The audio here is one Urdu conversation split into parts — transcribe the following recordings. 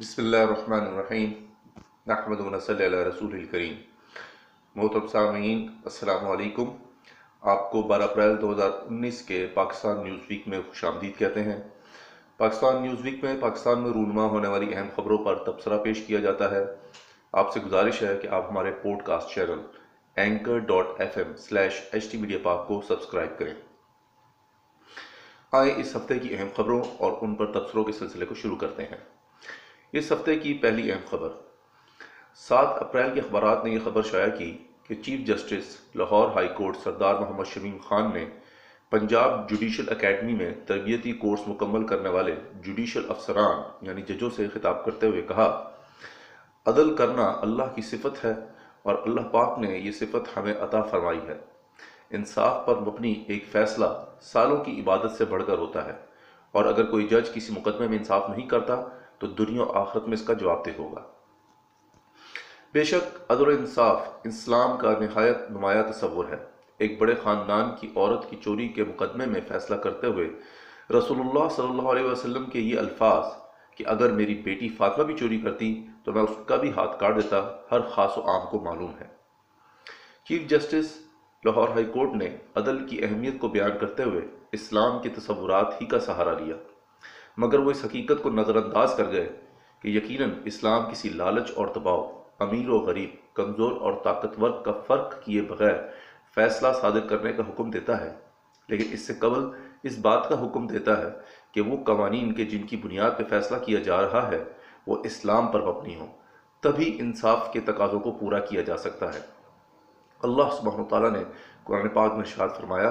بسم اللہ الرحمن الرحیم۔ نحمد و صلی علی رسول الکریم۔ محترم سامعین، السلام علیکم۔ آپ کو بارہ اپریل دو ہزار انیس کے پاکستان نیوز ویک میں خوش آمدید کہتے ہیں۔ پاکستان نیوز ویک میں پاکستان میں رونما ہونے والی اہم خبروں پر تبصرہ پیش کیا جاتا ہے۔ آپ سے گزارش ہے کہ آپ ہمارے podcast channel anchor dot F M slash H T media Pak کو سبسکرائب کریں۔ آئیں اس ہفتے کی اہم خبروں اور ان پر تبصروں کے سلسلے کو شروع کرتے ہیں۔ اس ہفتے کی پہلی اہم خبر۔ سات اپریل کے اخبارات نے یہ خبر شائع کی کہ chief justice, Lahore high court Sardar Muhammad Shamim Khan نے پنجاب جوڈیشل اکیڈمی میں تربیتی کورس مکمل کرنے والے جوڈیشل افسران یعنی ججوں سے خطاب کرتے ہوئے کہا، عدل کرنا اللہ کی صفت ہے اور اللہ پاک نے یہ صفت ہمیں عطا فرمائی ہے۔ انصاف پر مبنی ایک فیصلہ سالوں کی عبادت سے بڑھ کر ہوتا ہے اور اگر کوئی جج کسی مقدمے میں انصاف نہیں کرتا تو دنیا و آخرت میں اس کا جواب دہ ہوگا۔ بے شک عدل و انصاف اسلام کا نہایت نمایاں تصور ہے۔ ایک بڑے خاندان کی عورت کی چوری کے مقدمے میں فیصلہ کرتے ہوئے رسول اللہ صلی اللہ علیہ وسلم کے یہ الفاظ کہ اگر میری بیٹی فاطمہ بھی چوری کرتی تو میں اس کا بھی ہاتھ کاٹ دیتا، ہر خاص و عام کو معلوم ہے۔ Chief justice Lahore high court نے عدل کی اہمیت کو بیان کرتے ہوئے اسلام کے تصورات ہی کا سہارا لیا۔ مگر وہ اس حقیقت کو نظر انداز کر گئے کہ یقیناً اسلام کسی لالچ اور دباؤ، امیر و غریب، کمزور اور طاقتور کا فرق کیے بغیر فیصلہ صادر کرنے کا حکم دیتا ہے۔ لیکن اس سے قبل اس بات کا حکم دیتا ہے کہ وہ قوانین کے جن کی بنیاد پہ فیصلہ کیا جا رہا ہے، وہ اسلام پر مبنی ہوں۔ تبھی انصاف کے تقاضوں کو پورا کیا جا سکتا ہے۔ اللہ سبحانہ تعالیٰ نے قرآن پاک میں شاد فرمایا،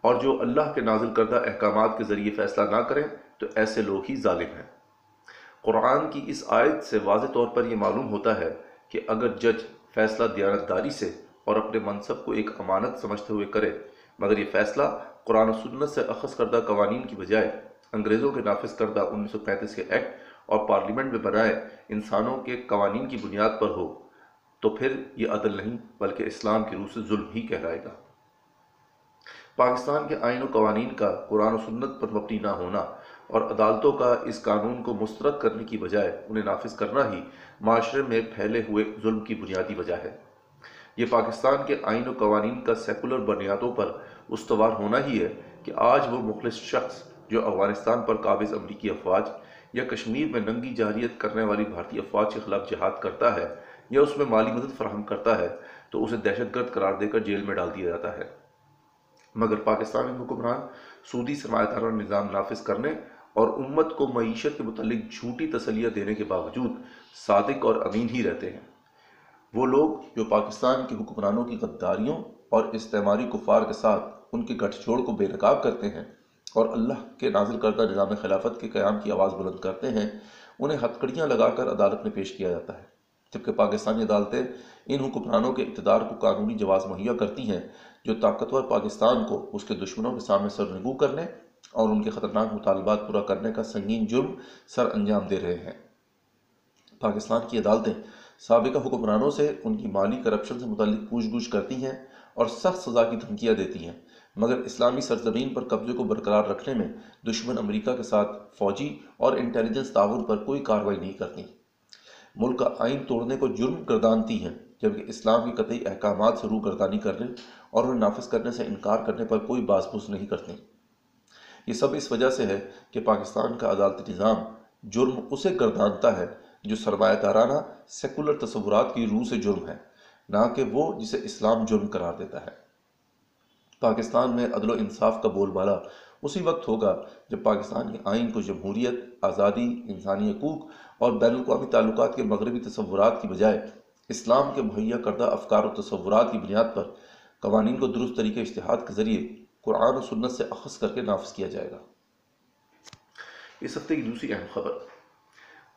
اور جو اللہ کے نازل کردہ احکامات کے ذریعے فیصلہ نہ کریں تو ایسے لوگ ہی ظالم ہیں۔ قرآن کی اس آیت سے واضح طور پر یہ معلوم ہوتا ہے کہ اگر جج فیصلہ دیانتداری سے اور اپنے منصب کو ایک امانت سمجھتے ہوئے کرے، مگر یہ فیصلہ قرآن و سنت سے اخذ کردہ قوانین کی بجائے انگریزوں کے نافذ کردہ انیس سو پینتیس کے ایکٹ اور پارلیمنٹ میں بنائے انسانوں کے قوانین کی بنیاد پر ہو، تو پھر یہ عدل نہیں، بلکہ اسلام کی روح سے ظلم ہی کہلائے گا۔ پاکستان کے آئین و قوانین کا قرآن و سنت پر مبنی نہ ہونا اور عدالتوں کا اس قانون کو مسترد کرنے کی بجائے انہیں نافذ کرنا ہی معاشرے میں پھیلے ہوئے ظلم کی بنیادی وجہ ہے۔ یہ پاکستان کے آئین و قوانین کا سیکولر بنیادوں پر استوار ہونا ہی ہے کہ آج وہ مخلص شخص جو افغانستان پر قابض امریکی افواج یا کشمیر میں ننگی جاریت کرنے والی بھارتی افواج کے خلاف جہاد کرتا ہے یا اس میں مالی مدد فراہم کرتا ہے تو اسے دہشت گرد قرار دے کر جیل میں ڈال دیا جاتا ہے۔ مگر پاکستانی حکمران سودی سرمایہ دارانہ نظام نافذ کرنے اور امت کو معیشت کے متعلق جھوٹی تسلیہ دینے کے باوجود صادق اور امین ہی رہتے ہیں۔ وہ لوگ جو پاکستان کے حکمرانوں کی غداریوں اور استعماری کفار کے ساتھ ان کے گٹھ جوڑ کو بے نقاب کرتے ہیں اور اللہ کے نازل کردہ نظام خلافت کے قیام کی آواز بلند کرتے ہیں، انہیں ہتکڑیاں لگا کر عدالت میں پیش کیا جاتا ہے۔ جبکہ پاکستانی عدالتیں ان حکمرانوں کے اقتدار کو قانونی جواز مہیا کرتی ہیں، جو طاقتور پاکستان کو اس کے دشمنوں کے سامنے سر نگو کرنے اور ان کے خطرناک مطالبات پورا کرنے کا سنگین جرم سر انجام دے رہے ہیں۔ پاکستان کی عدالتیں سابقہ حکمرانوں سے ان کی مالی کرپشن سے متعلق پوچھ گچھ کرتی ہیں اور سخت سزا کی دھمکیاں دیتی ہیں۔ مگر اسلامی سرزمین پر قبضے کو برقرار رکھنے میں دشمن امریکہ کے ساتھ فوجی اور انٹیلیجنس تعاون پر کوئی کارروائی نہیں کرتی۔ ملک کا آئین توڑنے کو جرم گردانتی ہیں، جبکہ اسلام کی قطعی احکامات سے روح گردانی کرنے اور انہیں نافذ کرنے سے انکار کرنے پر کوئی باز پوس نہیں کرتے یہ سب اس وجہ سے ہے کہ پاکستان کا عدالتی نظام جرم اسے گردانتا ہے جو سرمایہ دارانہ سیکولر تصورات کی روح سے جرم ہے، نہ کہ وہ جسے اسلام جرم قرار دیتا ہے۔ پاکستان میں عدل و انصاف کا بول بالا اسی وقت ہوگا جب پاکستان کے آئین کو جمہوریت، آزادی، انسانی حقوق اور بین الاقوامی تعلقات کے مغربی تصورات کی بجائے اسلام کے مہیا کردہ افکار و تصورات کی بنیاد پر قوانین کو درست طریقے اشتہاد کے ذریعے قرآن و سنت سے اخذ کر کے نافذ کیا جائے گا۔ اس ہفتے کی دوسری اہم خبر،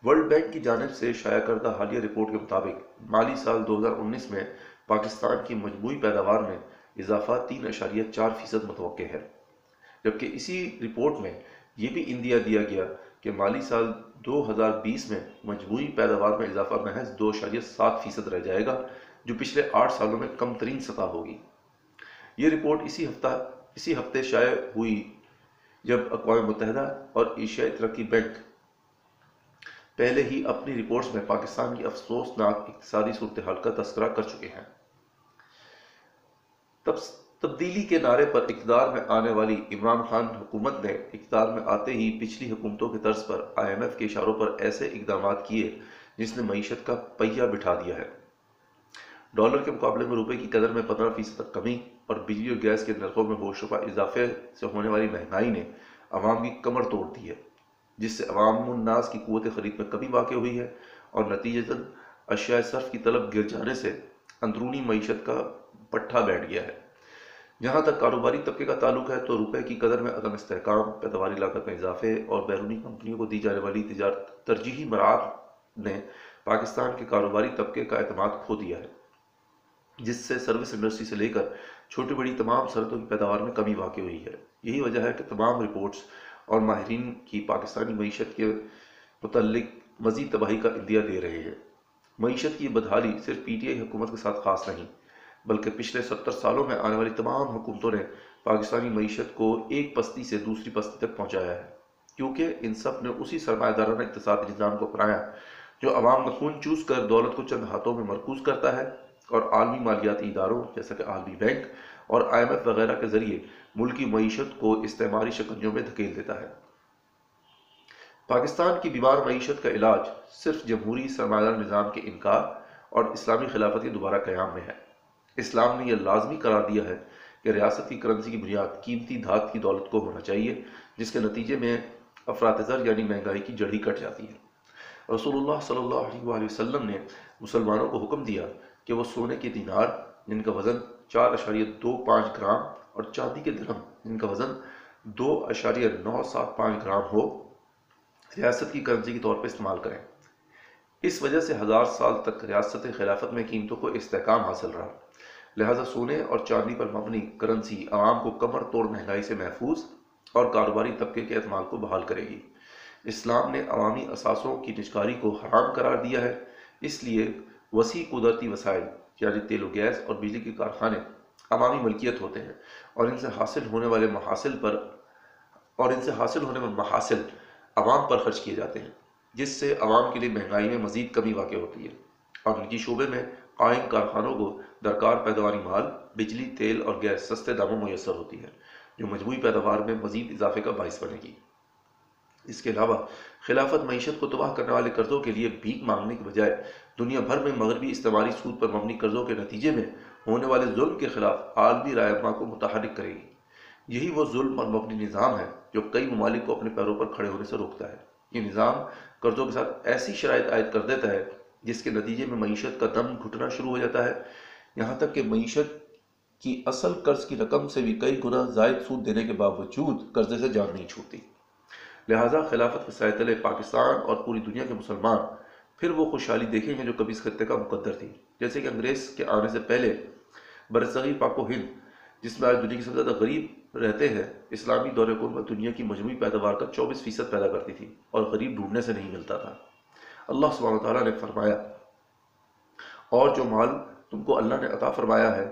ورلڈ بینک کی جانب سے شائع کردہ حالیہ رپورٹ کے مطابق مالی سال دو ہزار انیس میں پاکستان کی مجموعی پیداوار میں اضافہ تین اشاریہ چار فیصد متوقع ہے۔ جبکہ اسی رپورٹ میں یہ بھی اندیا دیا گیا کہ مالی سال دو ہزار بیس میں مجموعی پیداوار میں اضافہ محض دو اشاریہ سات فیصد رہ جائے گا، جو پچھلے آٹھ سالوں میں کم ترین سطح ہوگی۔ یہ رپورٹ اسی ہفتہ اسی ہفتے شائع ہوئی جب اقوام متحدہ اور ایشیائی ترقی بینک پہلے ہی اپنی رپورٹس میں پاکستان کی افسوسناک اقتصادی صورتحال کا تذکرہ کر چکے ہیں۔ تبدیلی کے نعرے پر اقتدار میں آنے والی عمران خان حکومت نے اقتدار میں آتے ہی پچھلی حکومتوں کے طرز پر آئی ایم ایف کے اشاروں پر ایسے اقدامات کیے جس نے معیشت کا پہیہ بٹھا دیا ہے۔ ڈالر کے مقابلے میں روپے کی قدر میں پندرہ فیصد تک کمی اور بجلی اور گیس کے نرخوں میں ہوشفا اضافے سے ہونے والی مہنگائی نے عوام کی کمر توڑ دی ہے، جس سے عوام الناس کی قوت خرید میں کمی واقع ہوئی ہے اور نتیجتاً اشیاء صرف کی طلب گر جانے سے اندرونی معیشت کا پٹھا بیٹھ گیا ہے۔ جہاں تک کاروباری طبقے کا تعلق ہے تو روپے کی قدر میں عدم استحکام، پیداواری لاگت میں اضافے اور بیرونی کمپنیوں کو دی جانے والی تجارت ترجیحی مراعات نے پاکستان کے کاروباری طبقے کا اعتماد کھو دیا ہے۔ جس سے سروس انڈسٹری سے لے کر چھوٹی بڑی تمام صنعتوں کی پیداوار میں کمی واقع ہوئی ہے۔ یہی وجہ ہے کہ تمام رپورٹس اور ماہرین کی پاکستانی معیشت کے متعلق مزید تباہی کا اندیا دے رہے ہیں۔ معیشت کی بدحالی صرف پی ٹی آئی حکومت کے ساتھ خاص نہیں، بلکہ پچھلے ستر سالوں میں آنے والی تمام حکومتوں نے پاکستانی معیشت کو ایک پستی سے دوسری پستی تک پہنچایا ہے۔ کیونکہ ان سب نے اسی سرمایہ دارانہ اقتصادی نظام کو اپنایا، جو عوام کا خون چوس کر دولت کو چند ہاتھوں میں مرکوز کرتا ہے۔ اور عالمی مالیاتی اداروں جیسا کہ عالمی بینک اور آئی ایم ایف وغیرہ کے ذریعے ملکی معیشت کو استعماری شکنجوں میں دھکیل دیتا ہے۔ پاکستان کی بیمار معیشت کا علاج صرف جمہوری سرمایہ نظام کے انکار اور اسلامی خلافت کے دوبارہ قیام میں ہے۔ اسلام نے یہ لازمی قرار دیا ہے کہ ریاست کی کرنسی کی بنیاد قیمتی دھات کی دولت کو ہونا چاہیے، جس کے نتیجے میں افراد زر یعنی مہنگائی کی جڑی کٹ جاتی ہے۔ رسول اللہ صلی اللہ علیہ وآلہ وسلم نے مسلمانوں کو حکم دیا کہ وہ سونے کے دینار، جن کا وزن چار اشاریہ دو پانچ گرام، اور چاندی کے درہم، جن کا وزن دو اشاریہ نو سات پانچ گرام ہو، ریاست کی کرنسی کے طور پر استعمال کریں۔ اس وجہ سے ہزار سال تک ریاست خلافت میں قیمتوں کو استحکام حاصل رہا۔ لہٰذا سونے اور چاندی پر مبنی کرنسی عوام کو کمر توڑ مہنگائی سے محفوظ اور کاروباری طبقے کے اعتماد کو بحال کرے گی۔ اسلام نے عوامی اثاثوں کی نجکاری کو حرام قرار دیا ہے، اس لیے وسیع قدرتی وسائل یعنی تیل و گیس اور بجلی کے کارخانے عوامی ملکیت ہوتے ہیں اور ان سے حاصل ہونے والے محاصل پر اور ان سے حاصل ہونے والے محاصل عوام پر خرچ کیے جاتے ہیں، جس سے عوام کے لیے مہنگائی میں مزید کمی واقع ہوتی ہے۔ اور نجی شعبے میں قائم کارخانوں کو درکار پیداواری مال، بجلی، تیل اور گیس سستے داموں میسر ہوتی ہے، جو مجموعی پیداوار میں مزید اضافے کا باعث بنے گی۔ اس کے علاوہ خلافت معیشت کو تباہ کرنے والے قرضوں کے لیے بھیک مانگنے کے بجائے دنیا بھر میں مغربی استعمالی سود پر مبنی قرضوں کے نتیجے میں ہونے والے ظلم کے خلاف عالمی رائے کو متحرک کرے گی۔ یہی وہ ظلم پر مبنی نظام ہے جو کئی ممالک کو اپنے پیروں پر کھڑے ہونے سے روکتا ہے۔ یہ نظام قرضوں کے ساتھ ایسی شرائط عائد کر دیتا ہے جس کے نتیجے میں معیشت کا دم گھٹنا شروع ہو جاتا ہے۔ یہاں تک کہ معیشت کی اصل قرض کی رقم سے بھی کئی گنا زائد سود دینے کے باوجود قرضے سے جان نہیں چھوٹتی لہٰذا خلافت کے سائے پاکستان اور پوری دنیا کے مسلمان پھر وہ خوشحالی دیکھیں گے جو کبھی اس خطے کا مقدر تھی۔ جیسے کہ انگریز کے آنے سے پہلے برصغیر پاک و ہند، جس میں آج دنیا کی سب سے زیادہ غریب رہتے ہیں، اسلامی دور حکومت دنیا کی مجموعی پیداوار کا چوبیس فیصد پیدا کرتی تھی اور غریب ڈھونڈنے سے نہیں ملتا تھا۔ اللہ سبحانہ تعالیٰ نے فرمایا، اور جو مال تم کو اللہ نے عطا فرمایا ہے،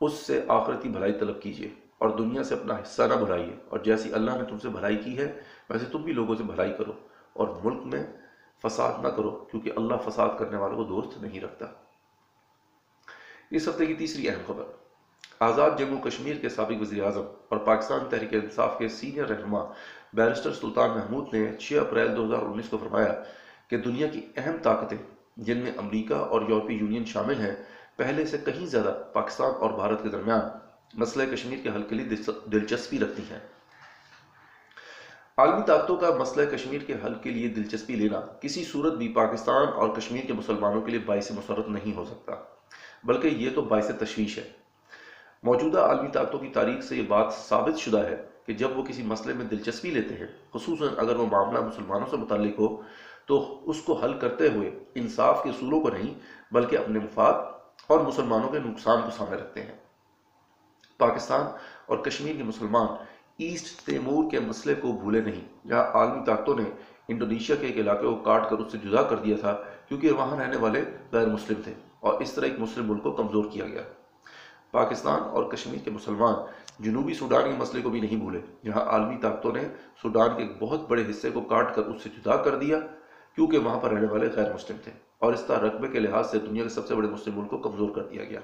اس سے آخرتی بھلائی طلب کیجیے اور دنیا سے اپنا حصہ نہ بھلائیے اور جیسی اللہ نے تم سے بھلائی کی ہے، ویسے تم بھی لوگوں سے بھلائی کرو۔ اور ملک میں فساد نہ کرو، کیونکہ اللہ فساد کرنے والوں کو دوست نہیں رکھتا۔ اس ہفتے کی تیسری اہم خبر۔ آزاد جموں کشمیر کے سابق وزیر اعظم اور پاکستان تحریک انصاف کے سینئر رہنما بیرسٹر سلطان محمود نے چھ اپریل دو ہزار انیس کو فرمایا کہ دنیا کی اہم طاقتیں، جن میں امریکہ اور یورپی یونین شامل ہیں، پہلے سے کہیں زیادہ پاکستان اور بھارت کے درمیان مسئلہ کشمیر کے حل کے لیے دلچسپی رکھتی ہیں۔ عالمی طاقتوں کا مسئلہ کشمیر کے حل کے لیے دلچسپی لینا کسی صورت بھی پاکستان اور کشمیر کے مسلمانوں کے لیے باعث مسرت نہیں ہو سکتا، بلکہ یہ تو باعث تشویش ہے۔ موجودہ عالمی طاقتوں کی تاریخ سے یہ بات ثابت شدہ ہے کہ جب وہ کسی مسئلے میں دلچسپی لیتے ہیں، خصوصاً اگر وہ معاملہ مسلمانوں سے متعلق ہو، تو اس کو حل کرتے ہوئے انصاف کے اصولوں کو نہیں، بلکہ اپنے مفاد اور مسلمانوں کے نقصان کو سامنے رکھتے ہیں۔ پاکستان اور کشمیر کے مسلمان ایسٹ تیمور کے مسئلے کو بھولے نہیں۔ جہاں عالمی طاقتوں نے انڈونیشیا کے ایک علاقے کو کاٹ کر اس سے جدا کر دیا تھا کیونکہ وہاں رہنے والے غیر مسلم تھے اور اس طرح ایک مسلم ملک کو کمزور کیا گیا۔ پاکستان اور کشمیر کے مسلمان جنوبی سوڈان کے مسئلے کو بھی نہیں بھولے۔ جہاں عالمی طاقتوں نے سوڈان کے ایک بہت بڑے حصے کو کاٹ کر اس سے جدا کر دیا کیونکہ وہاں پر رہنے والے غیر مسلم تھے اور اس طرح رقبے کے لحاظ سے دنیا کے سب سے بڑے مسلم ملک کو کمزور کر دیا گیا۔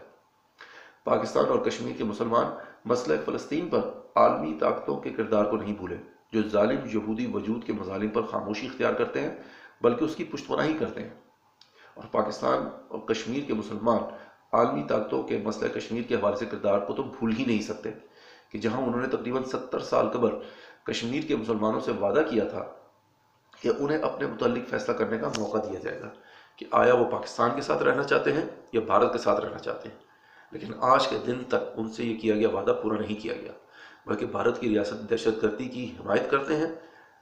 پاکستان اور کشمیر کے مسلمان مسئلہ فلسطین پر عالمی طاقتوں کے کردار کو نہیں بھولے، جو ظالم یہودی وجود کے مظالم پر خاموشی اختیار کرتے ہیں، بلکہ اس کی پشتوانہ کرتے ہیں۔ اور پاکستان اور کشمیر کے مسلمان عالمی طاقتوں کے مسئلہ کشمیر کے حوالے سے کردار کو تو بھول ہی نہیں سکتے کہ جہاں انہوں نے تقریباً ستر سال قبل کشمیر کے مسلمانوں سے وعدہ کیا تھا کہ انہیں اپنے متعلق فیصلہ کرنے کا موقع دیا جائے گا کہ آیا وہ پاکستان کے ساتھ رہنا چاہتے ہیں یا بھارت کے ساتھ رہنا چاہتے ہیں۔ لیکن آج کے دن تک ان سے یہ کیا گیا، وعدہ پورا نہیں کیا گیا۔ بلکہ بھارت کی ریاست دہشت گردی کی حمایت کرتے ہیں۔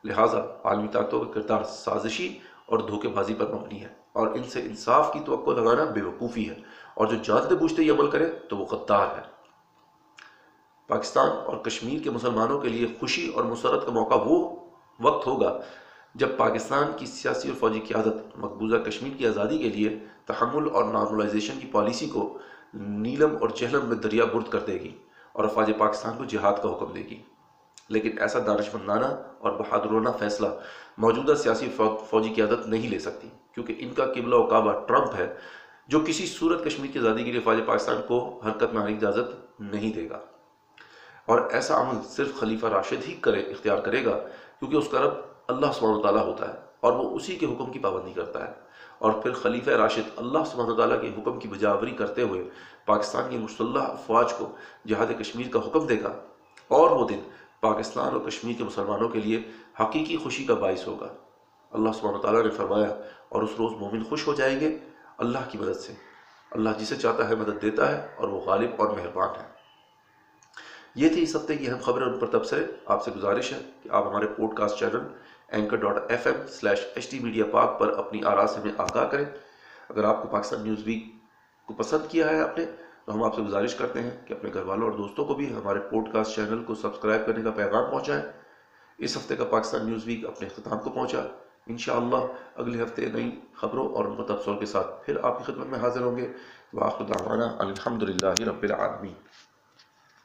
لہٰذا عالمی طاقتوں کا کردار سازشی اور دھوکے بازی پر مبنی ہے۔ اور ان سے انصاف کی توقع لگانا بے وقوفی ہے۔ اور جو جانتے بوجھتے یہ عمل کرے تو وہ غدار ہے۔ پاکستان اور کشمیر کے مسلمانوں کے لیے خوشی اور مسرت کا موقع وہ وقت ہوگا جب پاکستان کی سیاسی اور فوجی قیادت مقبوضہ کشمیر کی آزادی کے لیے تحمل اور نارملائزیشن کی پالیسی کو نیلم اور جہلم میں دریا برد کر دے گی اور افواج پاکستان کو جہاد کا حکم دے گی۔ لیکن ایسا دانش مندانہ اور بہادرانہ فیصلہ موجودہ سیاسی فوجی قیادت نہیں لے سکتی، کیونکہ ان کا قبلہ و کعبہ ٹرمپ ہے، جو کسی صورت کشمیر کی آزادی کے لیے فوج پاکستان کو حرکت میں آنے کی اجازت نہیں دے گا۔ اور ایسا عمل صرف خلیفہ راشد ہی کرے اختیار کرے گا، کیونکہ اس کا رب اللہ سبحانہ تعالیٰ ہوتا ہے اور وہ اسی کے حکم کی پابندی کرتا ہے۔ اور پھر خلیفہ راشد اللہ سبحانہ تعالیٰ کے حکم کی بجاوری کرتے ہوئے پاکستان کی مسلح افواج کو جہاد کشمیر کا حکم دے گا اور وہ دن پاکستان اور کشمیر کے مسلمانوں کے لیے حقیقی خوشی کا باعث ہوگا۔ اللہ سبحانہ تعالیٰ نے فرمایا، اور اس روز مومن خوش ہو جائیں گے اللہ کی مدد سے۔ اللہ جسے چاہتا ہے مدد دیتا ہے اور وہ غالب اور مہربان ہے۔ یہ تھی اس ہفتے کی اہم خبریں، ان پر تبصرے آپ سے گزارش ہے کہ آپ ہمارے podcast channel anchor dot F M slash H T media Pak پر اپنی آراء سے ہمیں آگاہ کریں۔ اگر آپ کو پاکستان نیوز ویک کو پسند کیا ہے آپ نے، تو ہم آپ سے گزارش کرتے ہیں کہ اپنے گھر والوں اور دوستوں کو بھی ہمارے پوڈ کاسٹ چینل کو سبسکرائب کرنے کا پیغام پہنچائیں۔ اس ہفتے کا پاکستان نیوز ویک اپنے اختتام کو پہنچا۔ انشاءاللہ اگلے ہفتے نئی خبروں اور متبصروں کے ساتھ پھر آپ کی خدمت میں حاضر ہوں گے۔ واخر دعوانا الحمدللہ رب العالمین۔